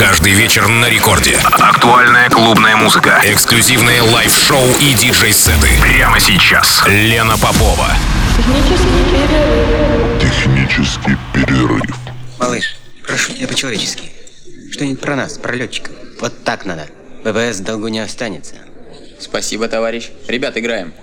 Каждый вечер на рекорде. Актуальная клубная музыка. Эксклюзивные лайв-шоу и диджей-сеты. Прямо сейчас. Лена Попова. Технический перерыв. Малыш, прошу тебя по-человечески. Что-нибудь про нас, про летчиков. Вот так надо. ВВС долгу не останется. Спасибо, товарищ. Ребят, играем.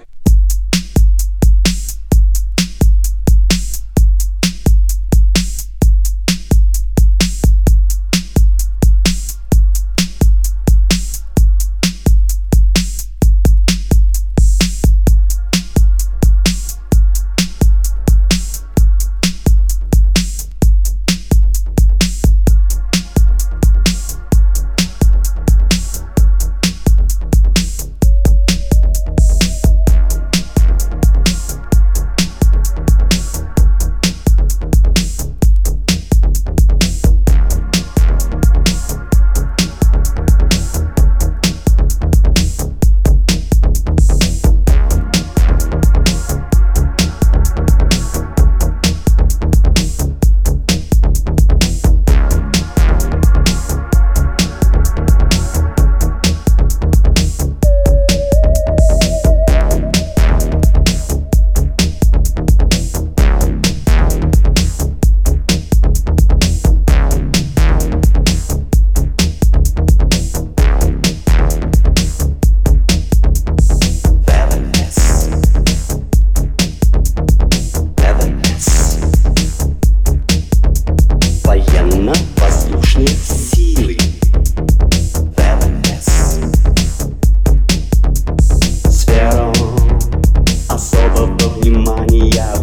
Money, mania.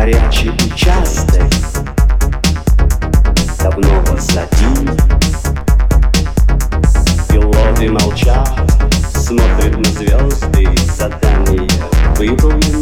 гарячий участок. Давно позади Пилоты молчат Смотрят на звезды Задание выполнено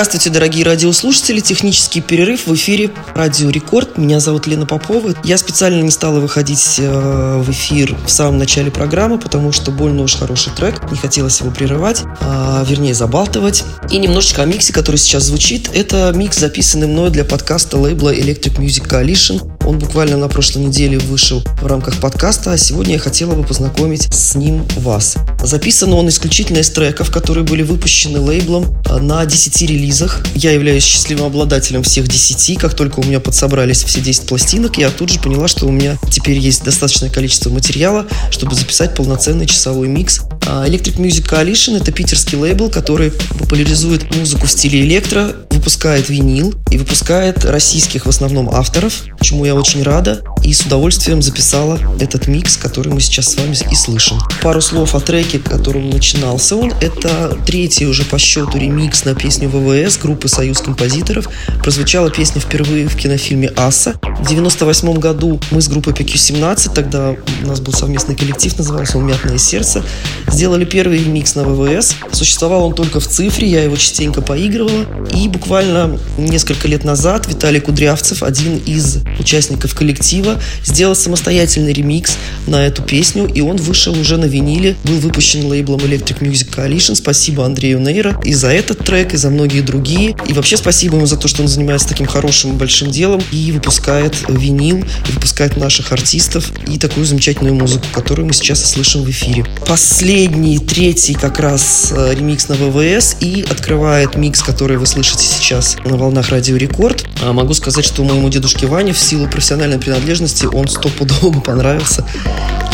Здравствуйте, дорогие радиослушатели. Технический перерыв в эфире Радио Рекорд. Меня зовут Лена Попова. Я специально не стала выходить э, в эфир в самом начале программы, потому что больно уж хороший трек. Не хотелось его прерывать, а, вернее забалтывать. И немножечко о миксе, который сейчас звучит. Это микс, записанный мной для подкаста лейбла Electric Music Coalition. Он буквально на прошлой неделе вышел в рамках подкаста, а сегодня я хотела бы познакомить с ним вас. Записан он исключительно из треков, которые были выпущены лейблом а, на 10 релизах. Я являюсь счастливым обладателем всех 10. Как только у меня подсобрались все 10 пластинок, я тут же поняла, что у меня теперь есть достаточное количество материала, чтобы записать полноценный часовой микс. А, Electric Music Coalition — это питерский лейбл, который популяризует музыку в стиле электро, выпускает винил и выпускает российских в основном авторов, чему я очень рада и с удовольствием записала этот микс, который мы сейчас с вами и слышим. Пару слов о треке, которым начинался он. Это третий уже по счету ремикс на песню ВВС группы «Союз композиторов». Прозвучала песня впервые в кинофильме «Аса». В 98 году мы с группой PQ17, тогда у нас был совместный коллектив, назывался он «Мятное сердце», сделали первый ремикс на ВВС. Существовал он только в цифре, я его частенько поигрывала. И буквально несколько лет назад Виталий Кудрявцев, один из участников коллектива, сделал самостоятельный ремикс на эту песню, и он вышел уже на виниле, был выпущен лейблом Electric Music Coalition. Спасибо Андрею Нейра и за этот трек, и за многие другие. И вообще спасибо ему за то, что он занимается таким хорошим большим делом и выпускает винил, и выпускает наших артистов и такую замечательную музыку, которую мы сейчас слышим в эфире. Последний, третий как раз э, ремикс на ВВС и открывает микс, который вы слышите сейчас на волнах Радио Рекорд. А могу сказать, что моему дедушке Ване в силу профессиональной принадлежности он стопудово понравился.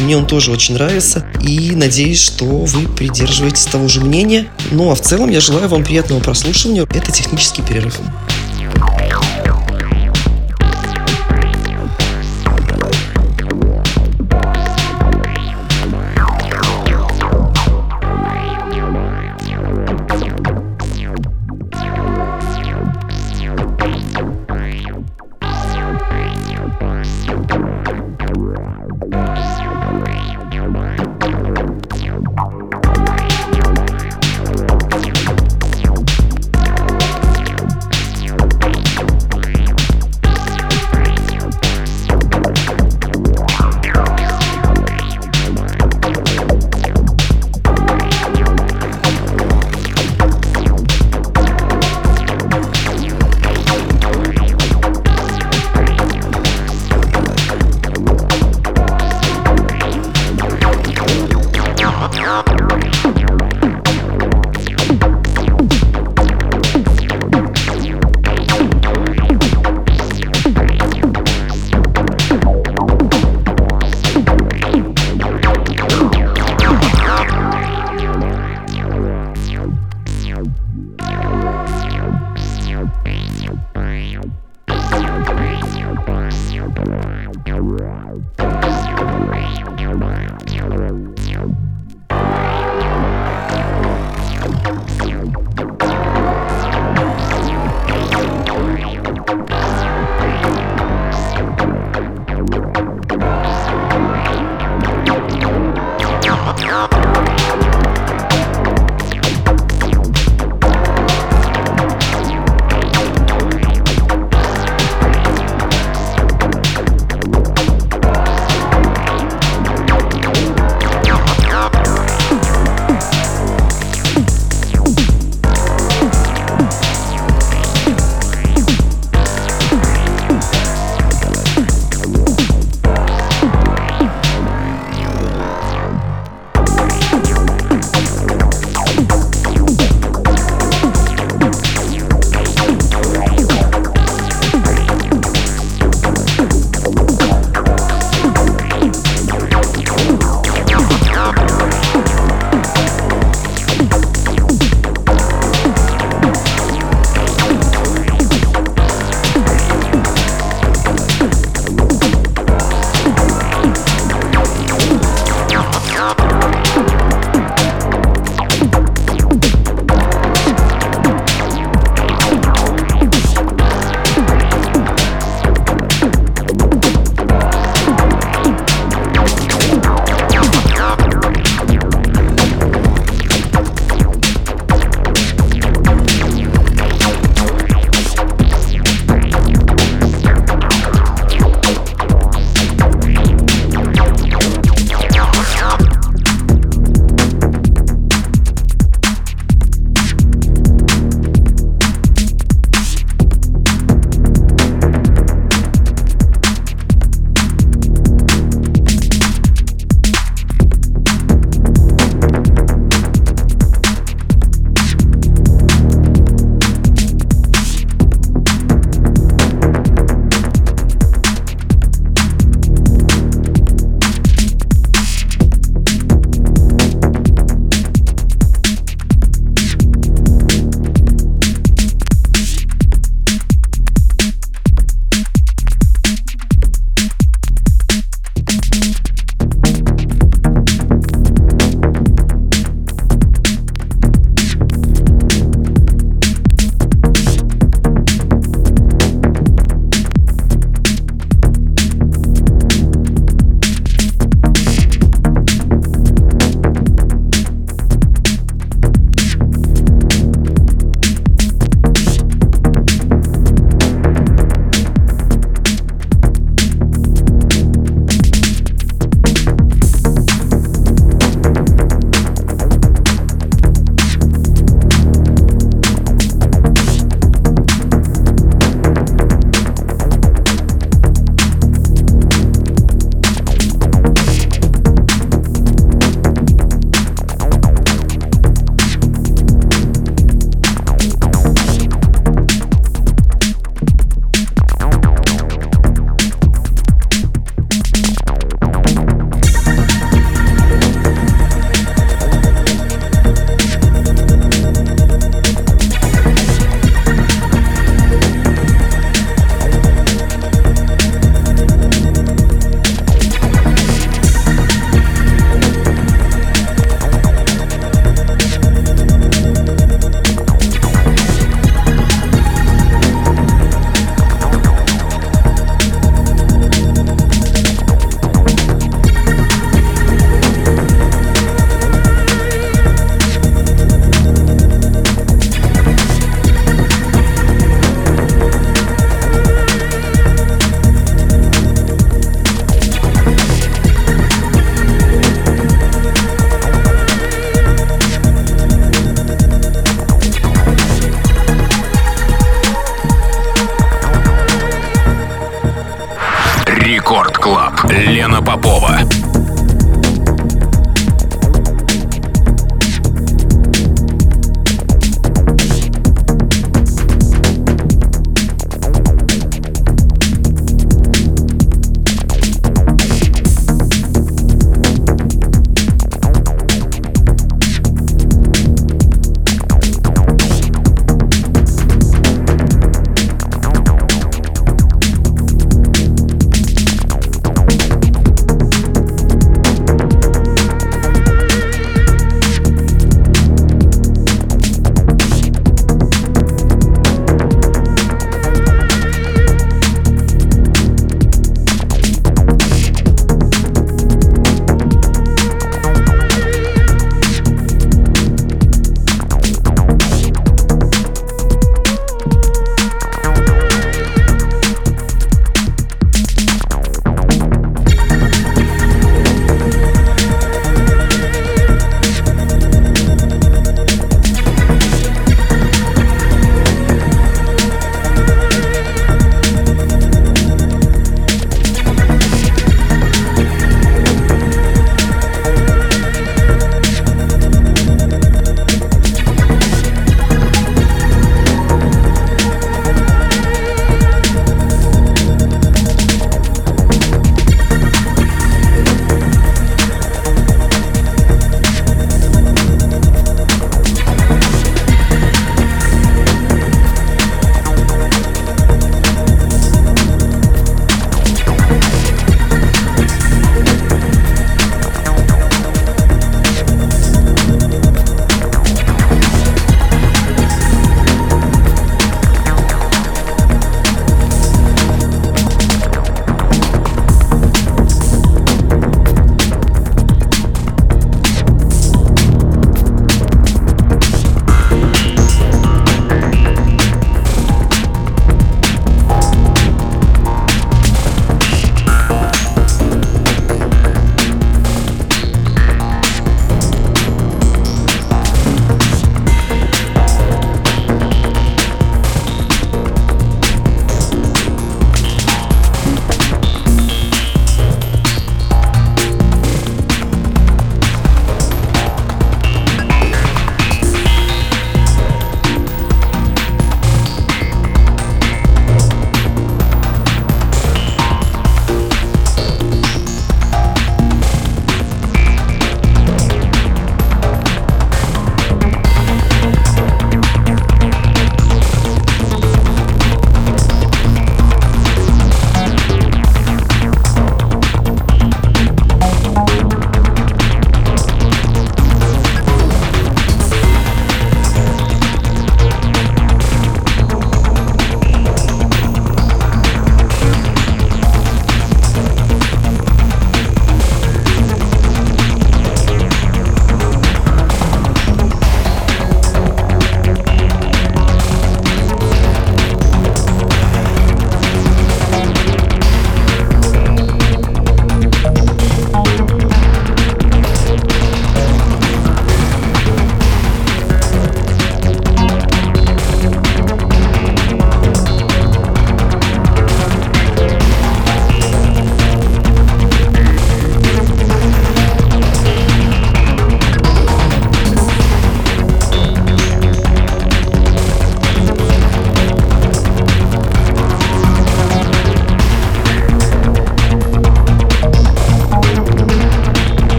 Мне он тоже очень нравится. И надеюсь, что вы придерживаетесь того же мнения. Ну а в целом я желаю вам приятного прослушивания. Это технический перерыв.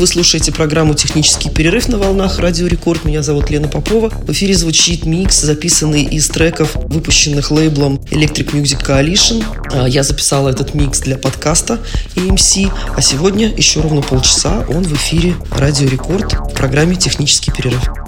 Вы слушаете программу «Технический перерыв» на волнах Радио Рекорд. Меня зовут Лена Попова. В эфире звучит микс, записанный из треков, выпущенных лейблом Electric Music Coalition. А, я записала этот микс для подкаста AMC, а сегодня еще ровно полчаса он в эфире Радио Рекорд в программе «Технический перерыв».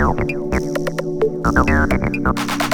Thank you.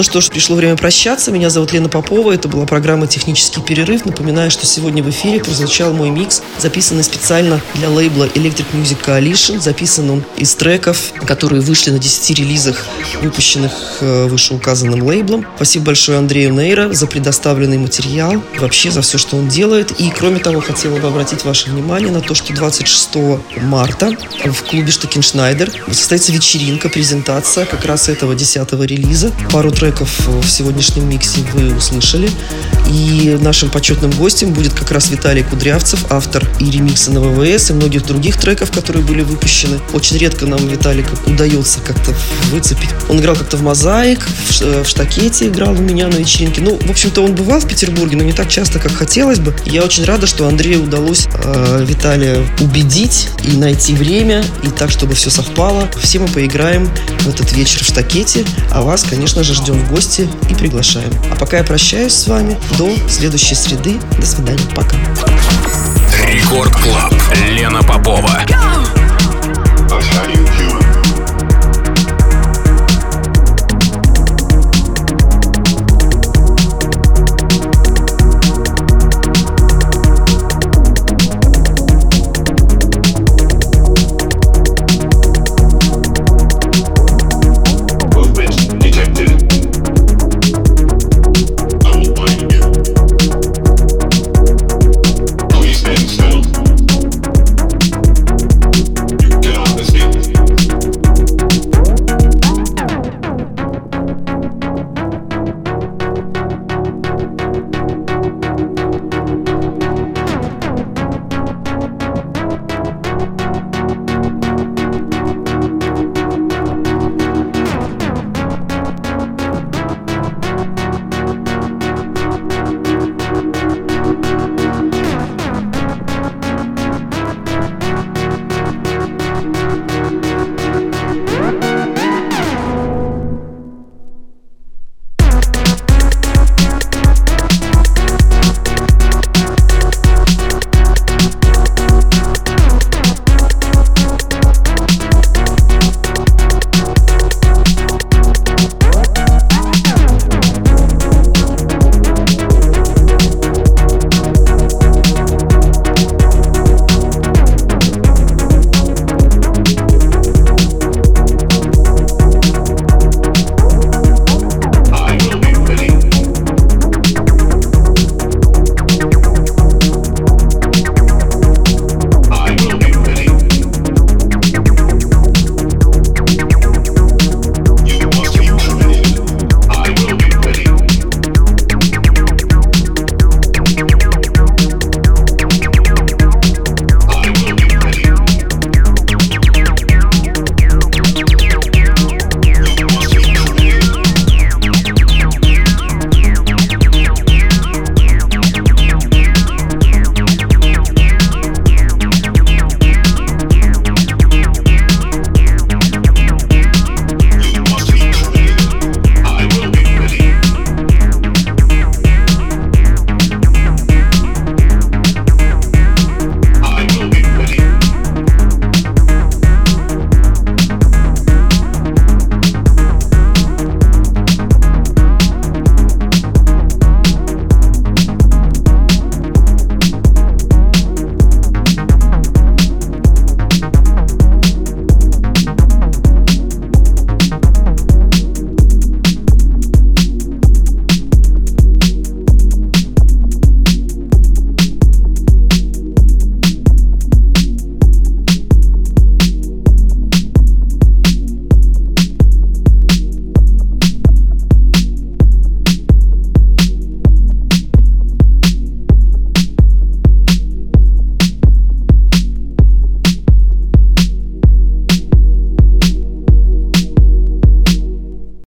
Ну что ж, пришло время прощаться. Меня зовут Лена Попова. Это была программа «Технический перерыв». Напоминаю, что сегодня в эфире прозвучал мой микс, записанный специально для лейбла Electric Music Coalition. Записан он из треков, которые вышли на 10 релизах, выпущенных э, вышеуказанным лейблом. Спасибо большое Андрею Нейра за предоставленный материал, вообще за все, что он делает. И, кроме того, хотела бы обратить ваше внимание на то, что 26 марта в клубе Штекеншнайдер состоится вечеринка, презентация как раз этого 10 релиза. Пару треков в сегодняшнем миксе вы услышали. И нашим почетным гостем будет как раз Виталий Кудрявцев, автор и ремикса на ВВС, и многих других треков, которые были выпущены. Очень редко нам Виталика удается как-то выцепить. Он играл как-то в мозаик, в штакете играл у меня на вечеринке. Ну, в общем-то, он бывал в Петербурге, но не так часто, как хотелось бы. Я очень рада, что Андрею удалось э, Виталия убедить и найти время, и так, чтобы все совпало. Все мы поиграем в этот вечер в штакете, а вас, конечно же, ждем в гости и приглашаем. А пока я прощаюсь с вами до следующей среды. До свидания. Пока. Record Club. Лена Попова. Go!